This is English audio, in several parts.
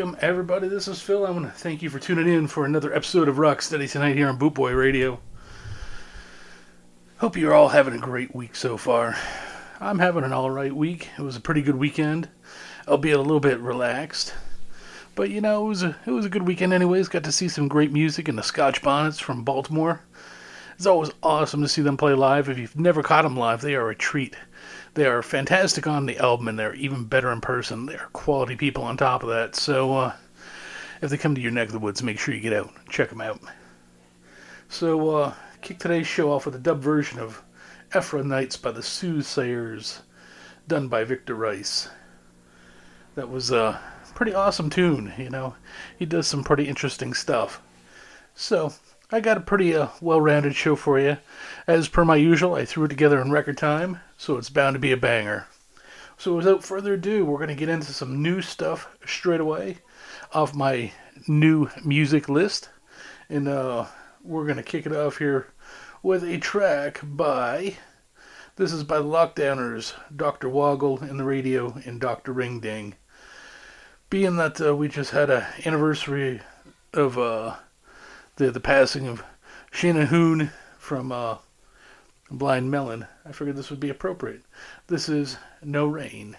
Welcome, everybody. This is Phil. I want to thank you for tuning in for another episode of Rocksteady tonight here on Bootboy Radio. Hope you're all having a great week so far. I'm having an alright week. It was a pretty good weekend, albeit a little bit relaxed. But you know, it was a it was a good weekend anyways. Got to see some great music and the Scotch Bonnets from Baltimore. It's always awesome to see them play live. If you've never caught them live, they are a treat. They are fantastic on the album, and they're even better in person. They're quality people on top of that. So, uh, if they come to your neck of the woods, make sure you get out, check them out. So, uh, kick today's show off with a dub version of Ephra Nights by the Soothsayers, done by Victor Rice. That was a pretty awesome tune, you know. He does some pretty interesting stuff. So, I got a pretty uh, well rounded show for you. As per my usual, I threw it together in record time, so it's bound to be a banger. So without further ado, we're going to get into some new stuff straight away off my new music list. And uh, we're going to kick it off here with a track by. This is by the Lockdowners, Dr. Woggle in the radio, and Dr. Ring Ding. Being that uh, we just had an anniversary of uh, the the passing of Shannon Hoon from uh, Blind Melon, I figured this would be appropriate. This is No Rain.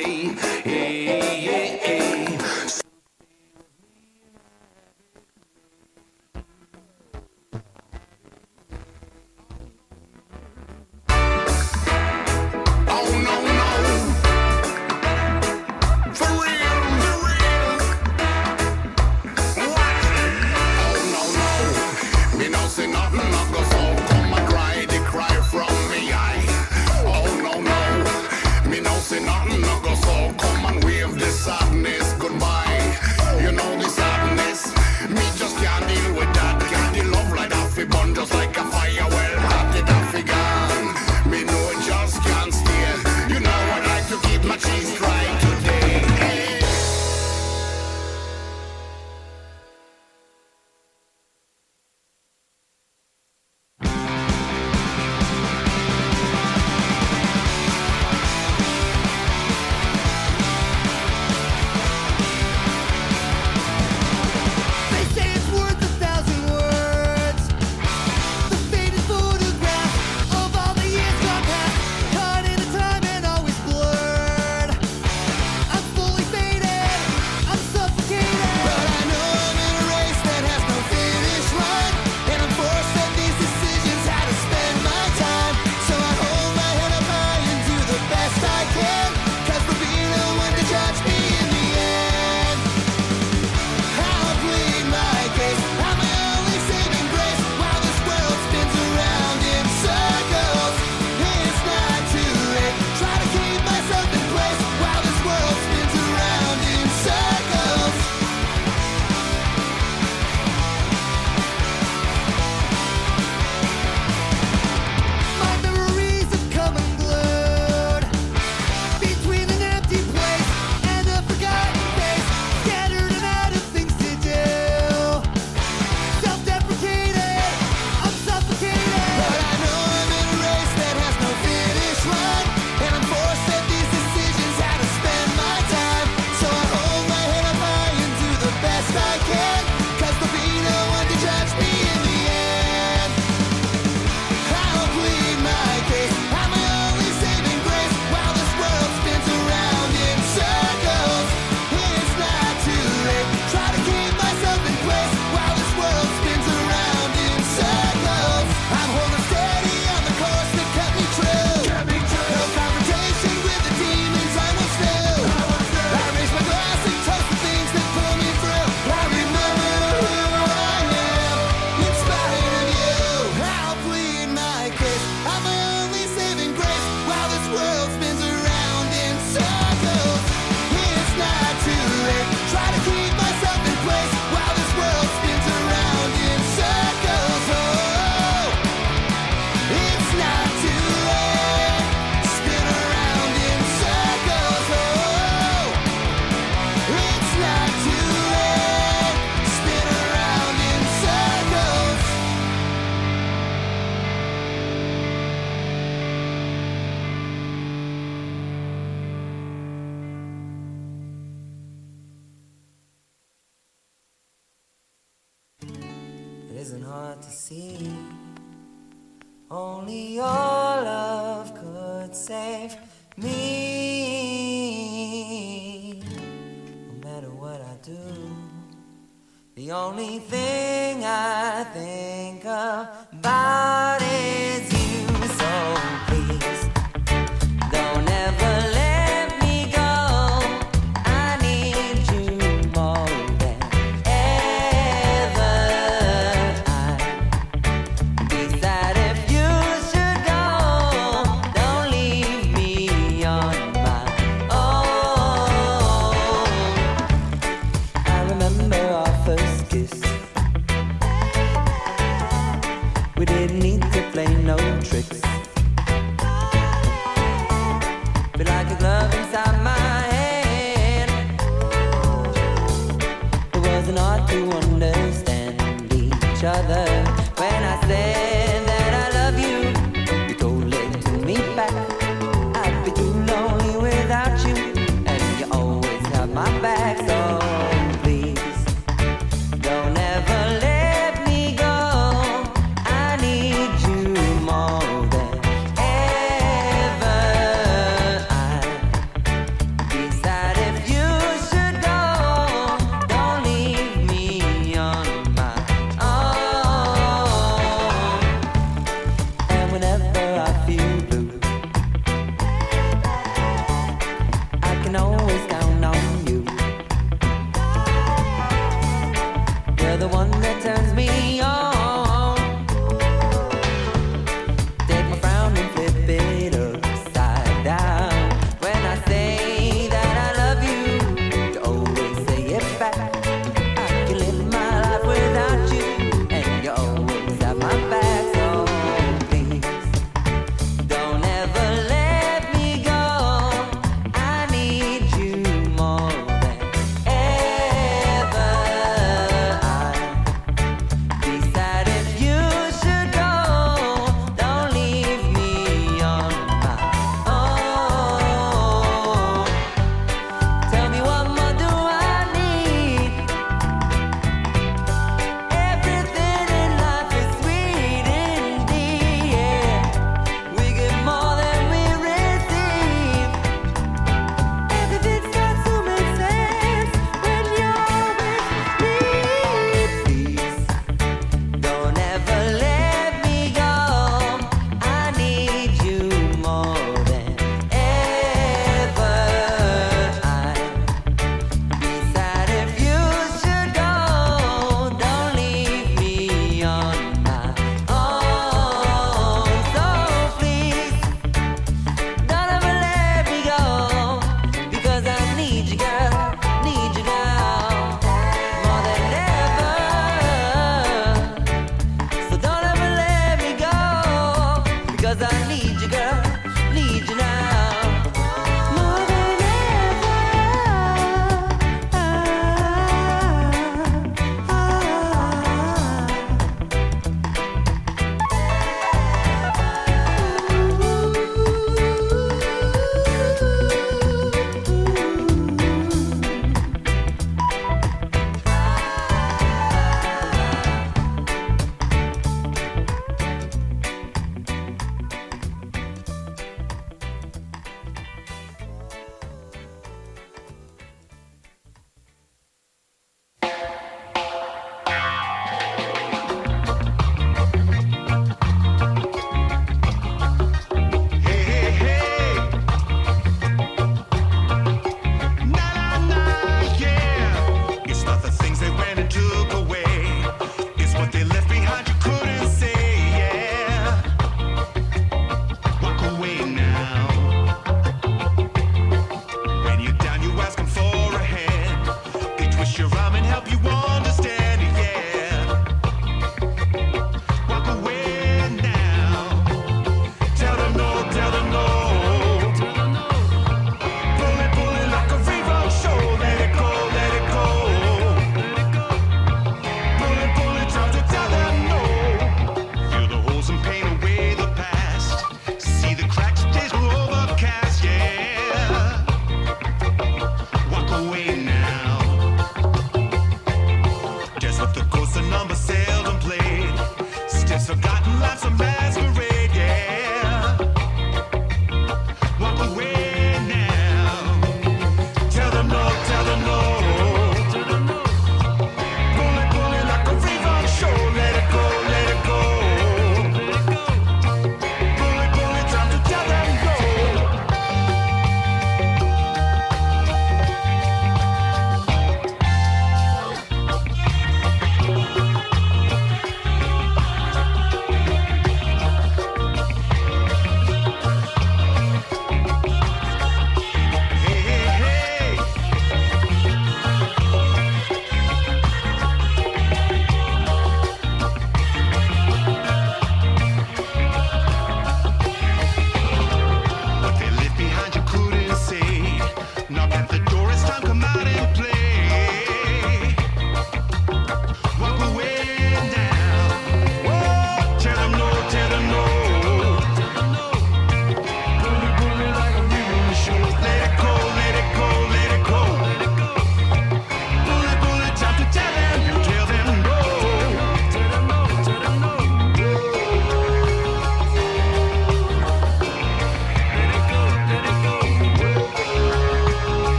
only thing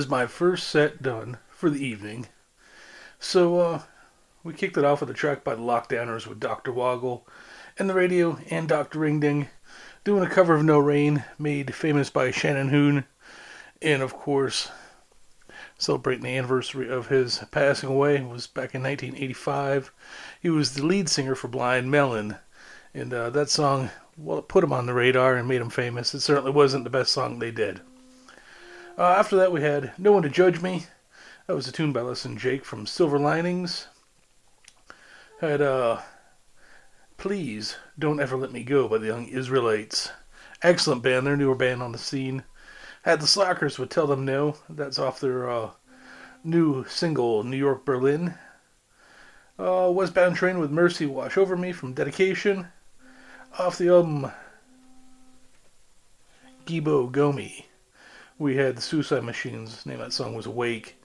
is my first set done for the evening. So, uh, we kicked it off with a track by the Lockdowners with Dr. Woggle and the radio and Dr. Ringding doing a cover of No Rain made famous by Shannon Hoon. And of course, celebrating the anniversary of his passing away it was back in 1985. He was the lead singer for Blind Melon. And uh, that song, well, it put him on the radar and made him famous. It certainly wasn't the best song they did. Uh, after that, we had No One to Judge Me. That was a tune by Les and Jake from Silver Linings. Had uh, Please Don't Ever Let Me Go by the Young Israelites. Excellent band, their newer band on the scene. Had the Slackers would Tell Them No. That's off their uh, new single, New York Berlin. Uh, Westbound Train with Mercy Wash Over Me from Dedication. Off the album Gibo Gomi we had the Suicide Machines. The name of that song was Awake.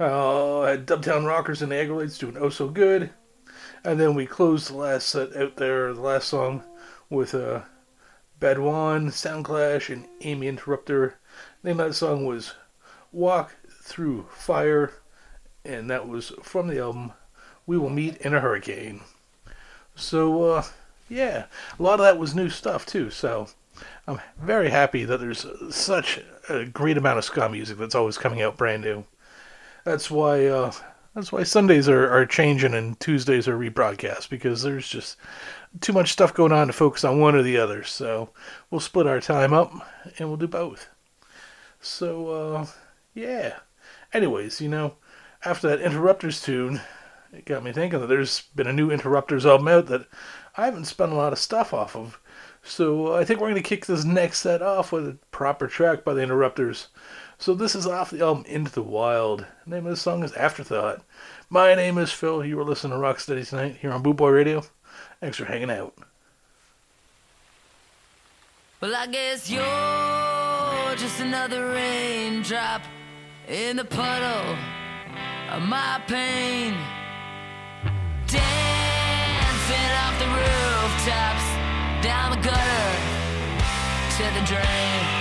Uh, had Dubtown Rockers and the doing Oh So Good. And then we closed the last set out there, the last song, with uh, Badwan, Soundclash, and Aimee Interrupter. The name of that song was Walk Through Fire, and that was from the album We Will Meet in a Hurricane. So, uh, yeah, a lot of that was new stuff too, so I'm very happy that there's such a great amount of ska music that's always coming out brand new. That's why uh, that's why Sundays are, are changing and Tuesdays are rebroadcast because there's just too much stuff going on to focus on one or the other. So we'll split our time up and we'll do both. So uh, yeah. Anyways, you know, after that Interrupters tune, it got me thinking that there's been a new Interrupters album out that I haven't spent a lot of stuff off of. So I think we're going to kick this next set off with a proper track by the Interrupters. So this is off the album Into the Wild. The name of the song is Afterthought. My name is Phil. You are listening to Rocksteady tonight here on Boot Boy Radio. Thanks for hanging out. Well, I guess you're just another raindrop in the puddle of my pain. Dancing off the rooftops, down the gutter to the drain.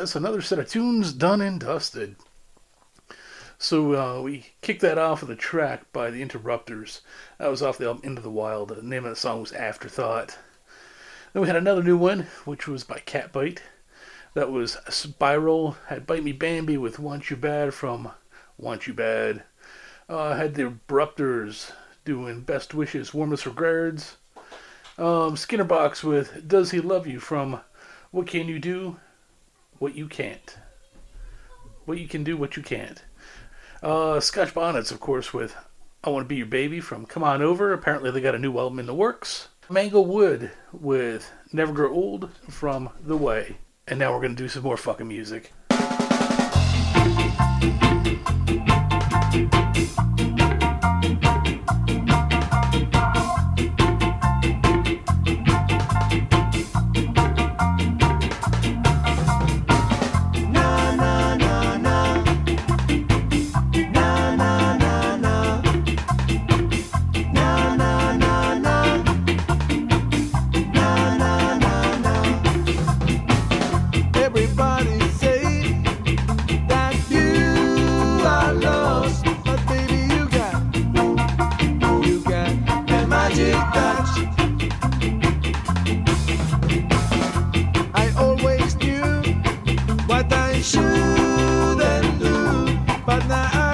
That's another set of tunes done and dusted. So uh, we kicked that off with a track by the Interrupters. That was off the album Into the Wild. The name of the song was Afterthought. Then we had another new one, which was by Catbite. That was Spiral. Had Bite Me Bambi with Want You Bad from Want You Bad. Uh, had the Abrupters doing Best Wishes, Warmest Regards. Um, Skinnerbox with Does He Love You from What Can You Do? What You Can't. What You Can Do, What You Can't. Uh, Scotch Bonnets, of course, with I Want to Be Your Baby from Come On Over. Apparently, they got a new album in the works. Mango Wood with Never Grow Old from The Way. And now we're going to do some more fucking music. but now.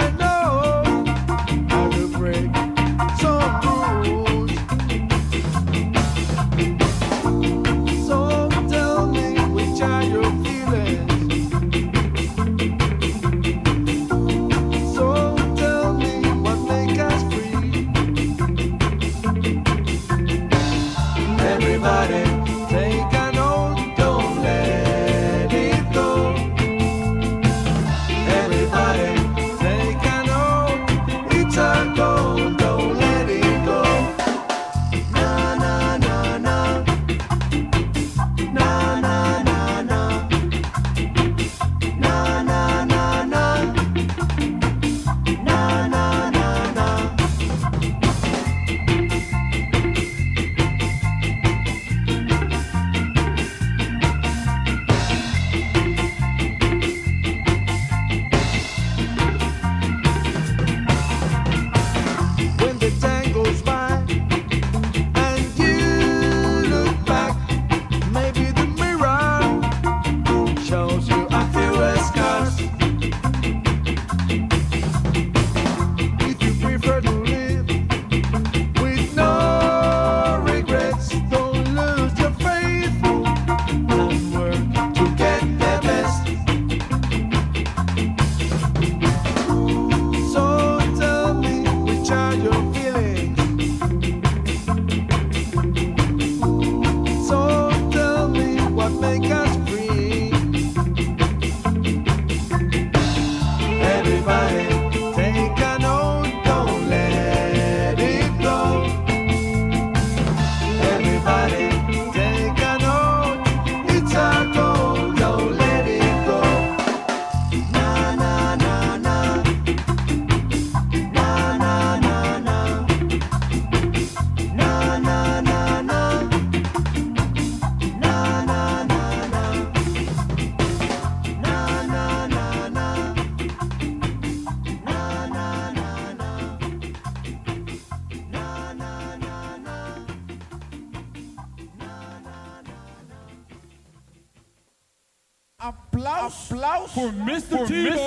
Applaus Mr. T-Bone en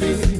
happy,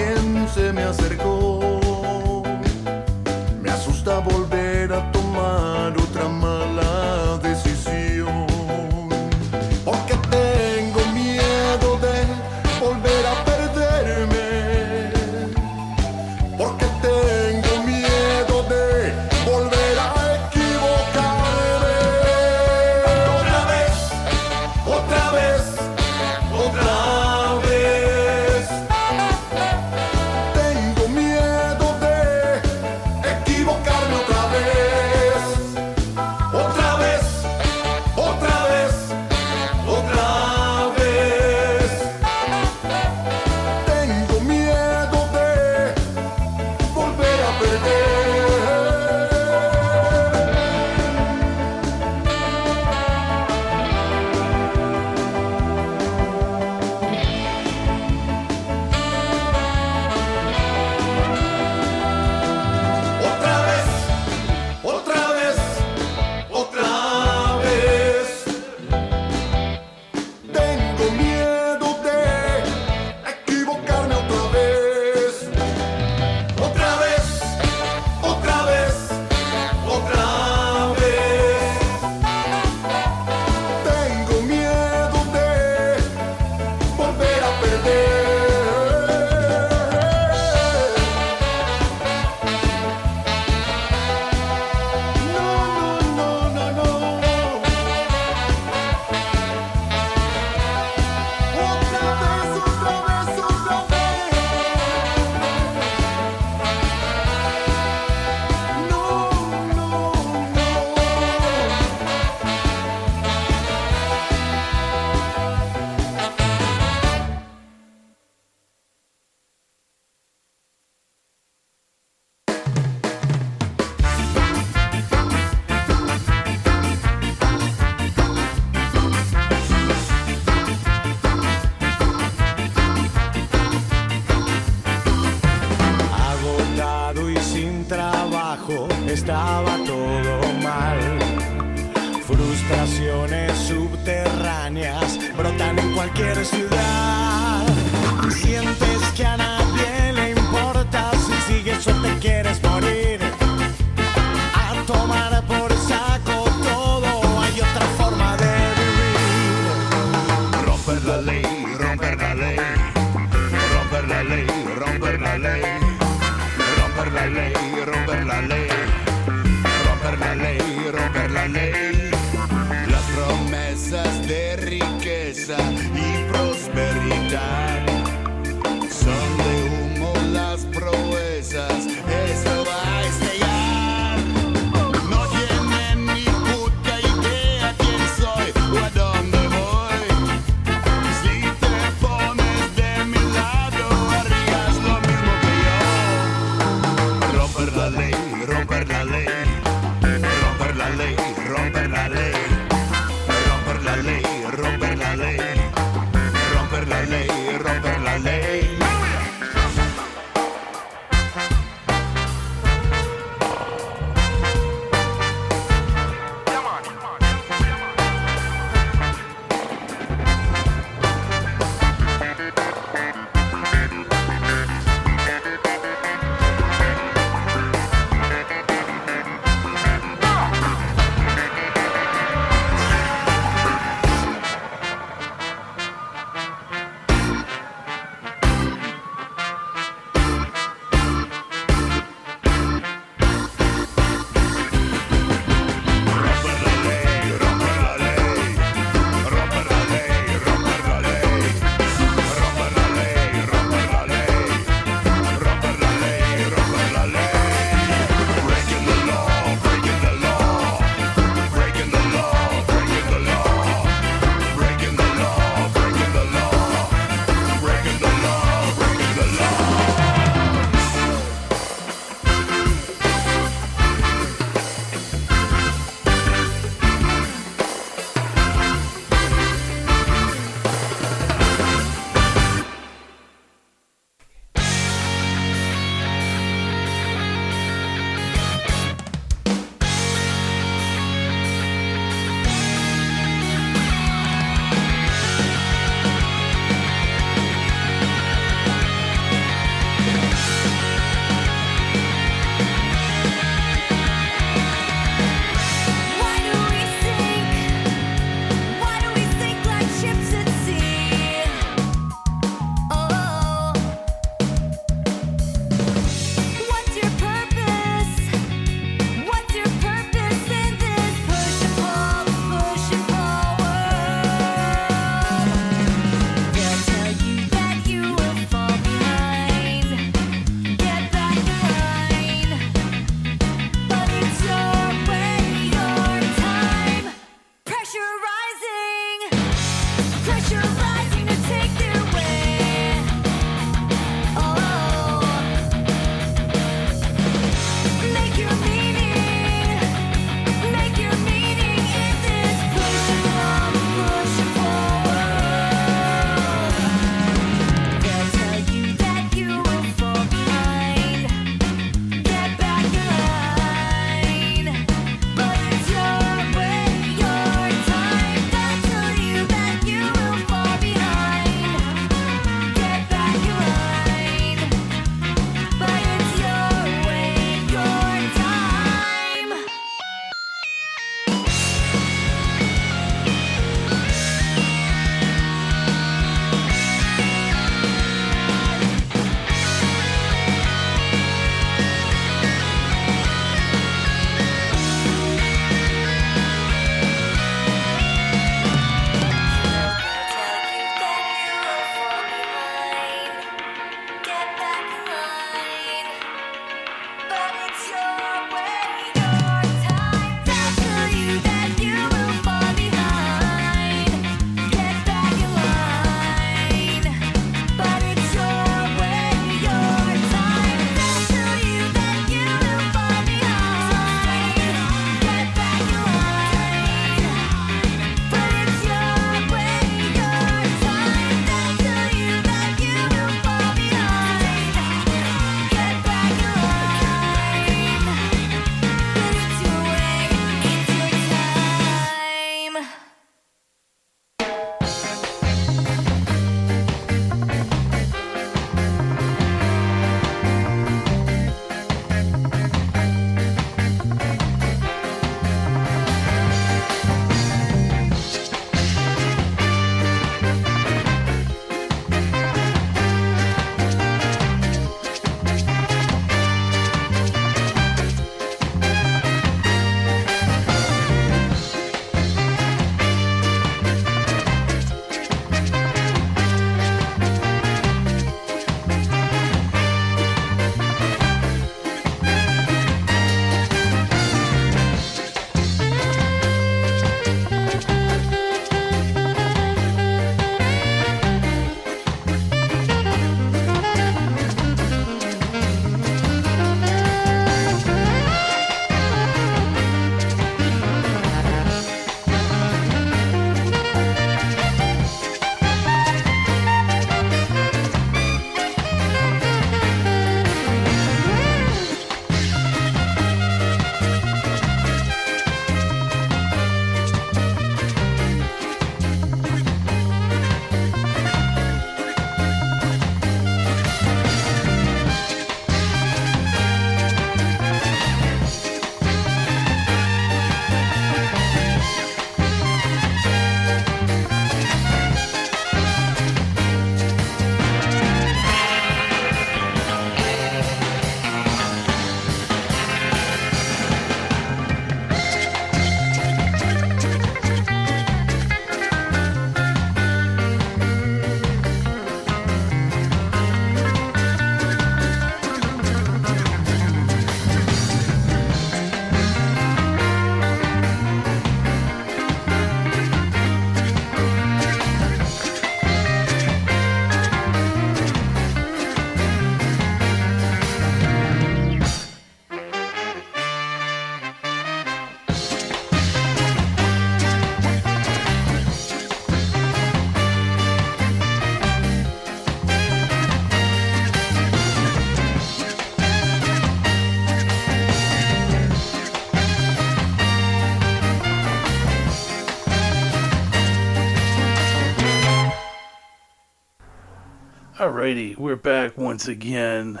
Alrighty, we're back once again.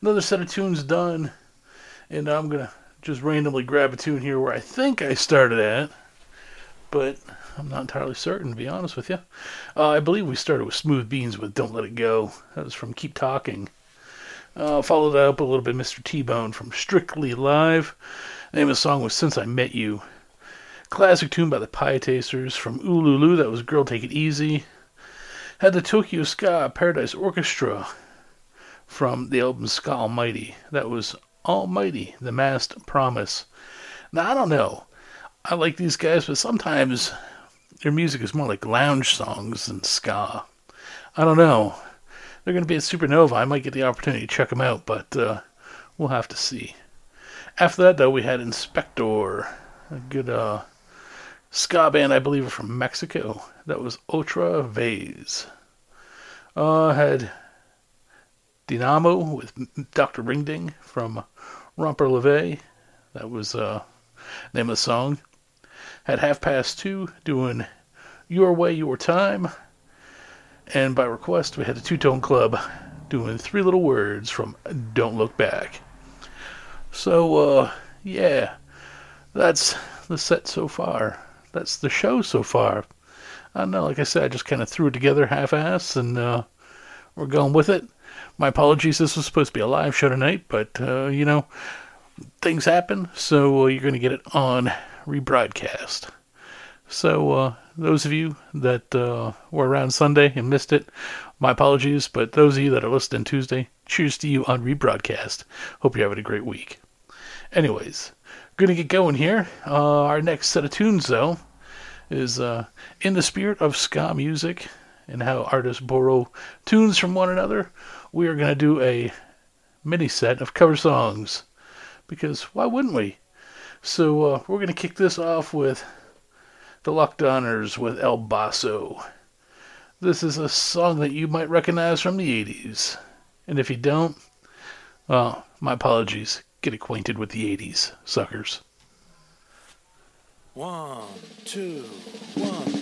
Another set of tunes done, and I'm gonna just randomly grab a tune here where I think I started at, but I'm not entirely certain to be honest with you. Uh, I believe we started with Smooth Beans with "Don't Let It Go." That was from Keep Talking. Uh, followed that up a little bit, Mr. T-Bone from Strictly Live. The name of the song was "Since I Met You." Classic tune by the Pietasters from Oolooloo. That was "Girl Take It Easy." Had the Tokyo Ska Paradise Orchestra from the album Ska Almighty. That was Almighty, The Masked Promise. Now, I don't know. I like these guys, but sometimes their music is more like lounge songs than ska. I don't know. They're going to be at Supernova. I might get the opportunity to check them out, but uh, we'll have to see. After that, though, we had Inspector, a good uh, ska band, I believe, from Mexico. That was Ultra Vase. Uh, had Dynamo with Dr. Ringding from Romper Leve. That was uh, name of the song. Had Half Past Two doing Your Way, Your Time. And by request, we had the Two Tone Club doing Three Little Words from Don't Look Back. So, uh, yeah, that's the set so far. That's the show so far. I don't know, like I said, I just kind of threw it together half ass and uh, we're going with it. My apologies, this was supposed to be a live show tonight, but, uh, you know, things happen, so uh, you're going to get it on rebroadcast. So, uh, those of you that uh, were around Sunday and missed it, my apologies, but those of you that are listening Tuesday, cheers to you on rebroadcast. Hope you're having a great week. Anyways, gonna get going here. Uh, our next set of tunes, though, is uh, in the spirit of ska music and how artists borrow tunes from one another. We are gonna do a mini set of cover songs because why wouldn't we? So uh, we're gonna kick this off with the Lockdowners with El Basso. This is a song that you might recognize from the 80s. And if you don't, well, my apologies. Get acquainted with the 80s, suckers. One, two, one,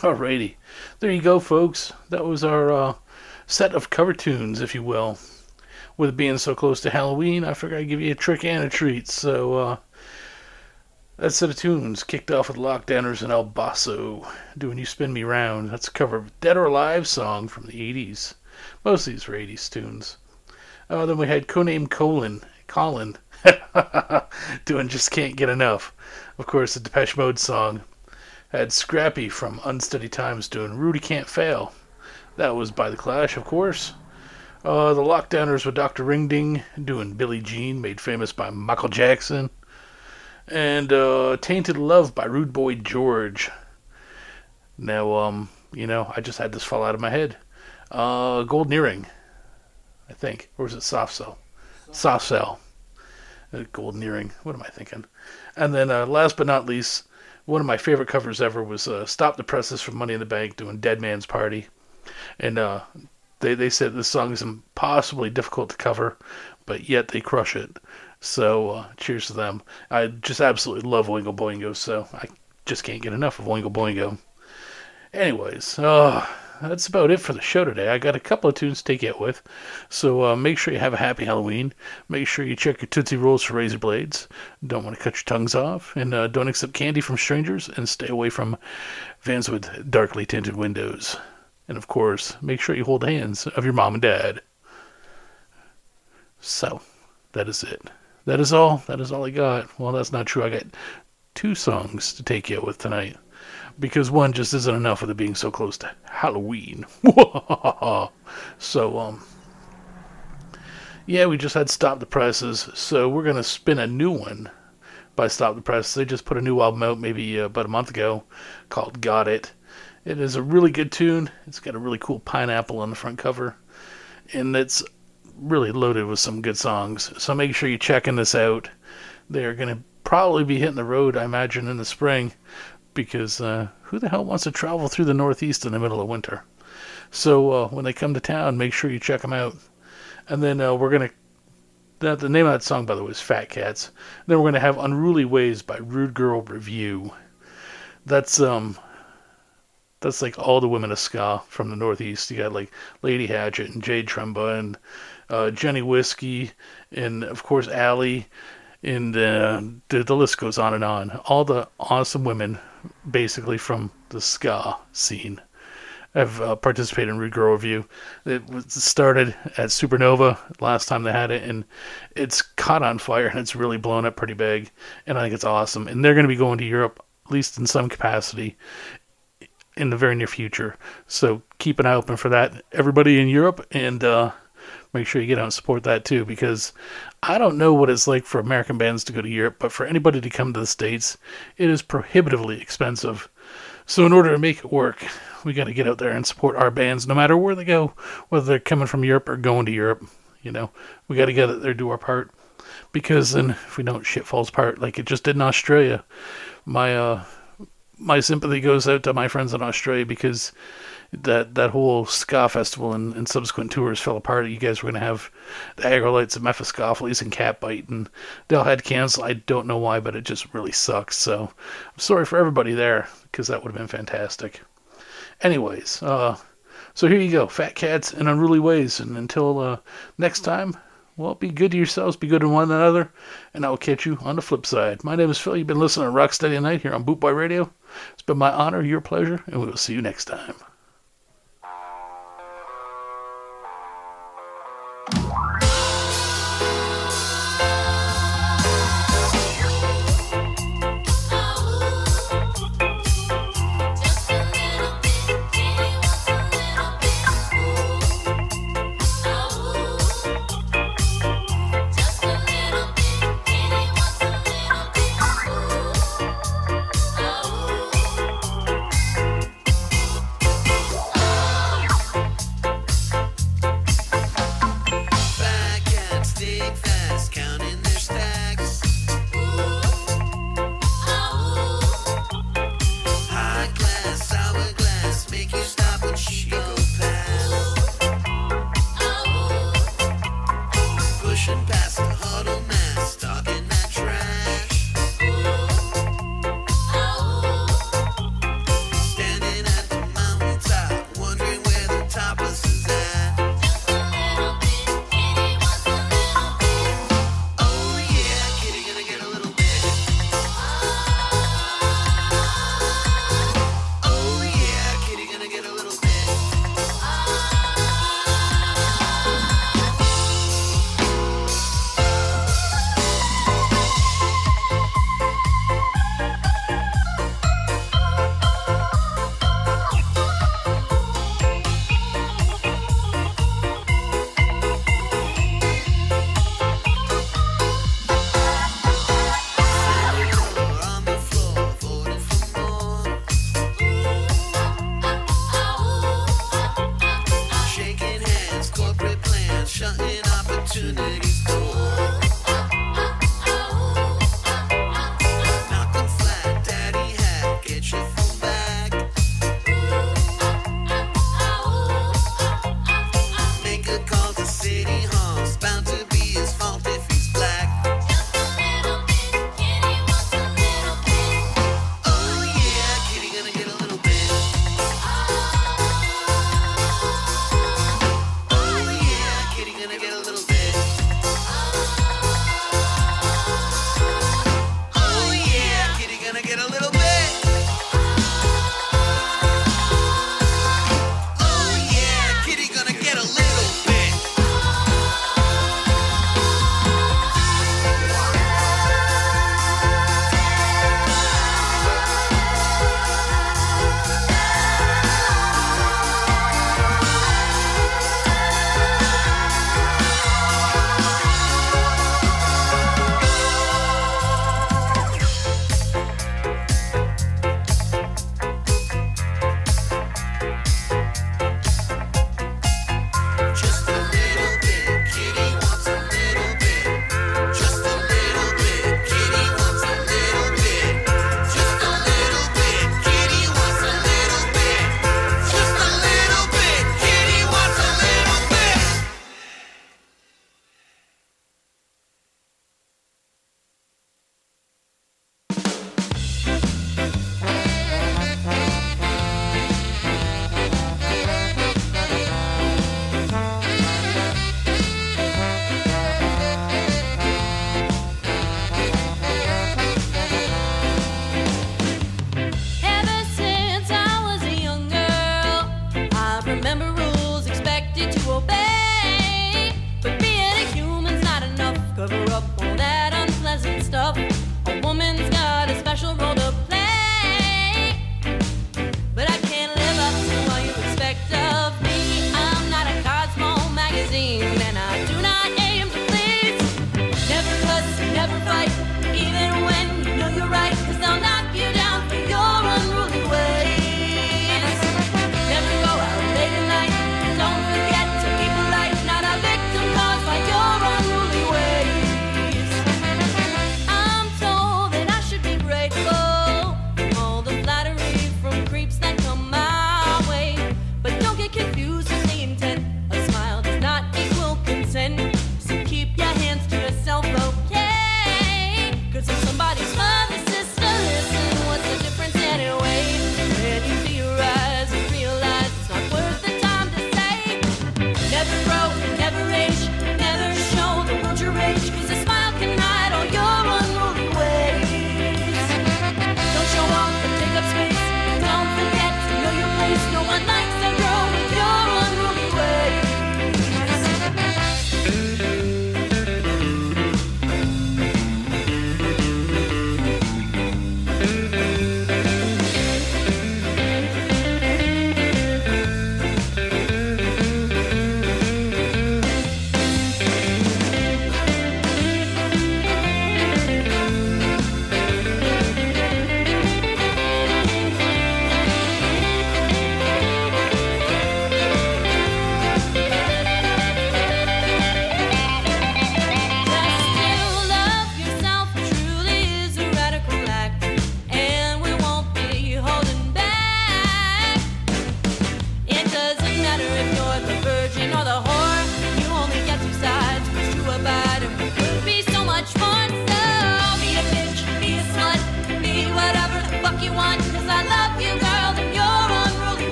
Alrighty. There you go, folks. That was our uh, set of cover tunes, if you will. With it being so close to Halloween, I figured I'd give you a trick and a treat. So, uh, that set of tunes kicked off with Lockdowners and El Basso doing You Spin Me Round. That's a cover of Dead or Alive song from the 80s. Most of these were 80s tunes. Uh, then we had Codename Colin, Colin doing Just Can't Get Enough. Of course, the Depeche Mode song had Scrappy from Unsteady Times doing Rudy Can't Fail. That was by The Clash, of course. Uh, the Lockdowners with Dr. Ringding doing Billie Jean, made famous by Michael Jackson. And uh, Tainted Love by Rude Boy George. Now, um, you know, I just had this fall out of my head. Uh, Golden Earring, I think. Or was it Soft Cell? Soft Cell. Uh, Golden Earring. What am I thinking? And then, uh, last but not least, one of my favorite covers ever was uh, Stop the Presses from Money in the Bank doing Dead Man's Party. And uh, they, they said this song is impossibly difficult to cover, but yet they crush it. So uh, cheers to them. I just absolutely love Oingo Boingo, so I just can't get enough of Oingo Boingo. Anyways, uh, that's about it for the show today. I got a couple of tunes to take it with, so uh, make sure you have a happy Halloween. Make sure you check your Tootsie Rolls for razor blades. Don't want to cut your tongues off, and uh, don't accept candy from strangers, and stay away from vans with darkly tinted windows. And of course, make sure you hold hands of your mom and dad. So, that is it. That is all. That is all I got. Well, that's not true. I got two songs to take you with tonight because one just isn't enough with it being so close to Halloween. so, um, yeah, we just had Stop the Presses, so we're gonna spin a new one by Stop the Presses. They just put a new album out maybe uh, about a month ago called Got It. It is a really good tune. It's got a really cool pineapple on the front cover, and it's really loaded with some good songs. So make sure you're checking this out. They're gonna probably be hitting the road, I imagine, in the spring because uh, who the hell wants to travel through the Northeast in the middle of winter? So uh, when they come to town, make sure you check them out. And then uh, we're gonna. The, the name of that song, by the way, is Fat Cats. then we're gonna have "Unruly Ways" by Rude Girl Revue. That's um. That's like all the women of ska from the Northeast. You got like Lady Hatchet and Jade Trumba and uh, Jenny Whiskey and of course Allie and uh, the, the list goes on and on. All the awesome women, basically from the ska scene, I've uh, participated in Rude Review. It was started at Supernova last time they had it, and it's caught on fire and it's really blown up pretty big. And I think it's awesome. And they're going to be going to Europe, at least in some capacity, in the very near future. So keep an eye open for that, everybody in Europe, and uh, make sure you get out and support that too because I don't know what it's like for American bands to go to Europe, but for anybody to come to the States, it is prohibitively expensive. So, in order to make it work, we got to get out there and support our bands no matter where they go, whether they're coming from Europe or going to Europe. You know, we got to get out there, do our part. Because then, if we don't, shit falls apart like it just did in Australia. My, uh, my sympathy goes out to my friends in Australia because that that whole ska festival and, and subsequent tours fell apart. You guys were going to have the Aggrolites and Mephiskapheles and Catbite, and they all had canceled. I don't know why, but it just really sucks. So I'm sorry for everybody there because that would have been fantastic. Anyways, uh, so here you go, Fat Cats and Unruly Ways. And until uh, next time, well, be good to yourselves, be good to one another, and I will catch you on the flip side. My name is Phil. You've been listening to Rocksteady Night here on Boot Boy Radio. It's been my honor, your pleasure, and we will see you next time.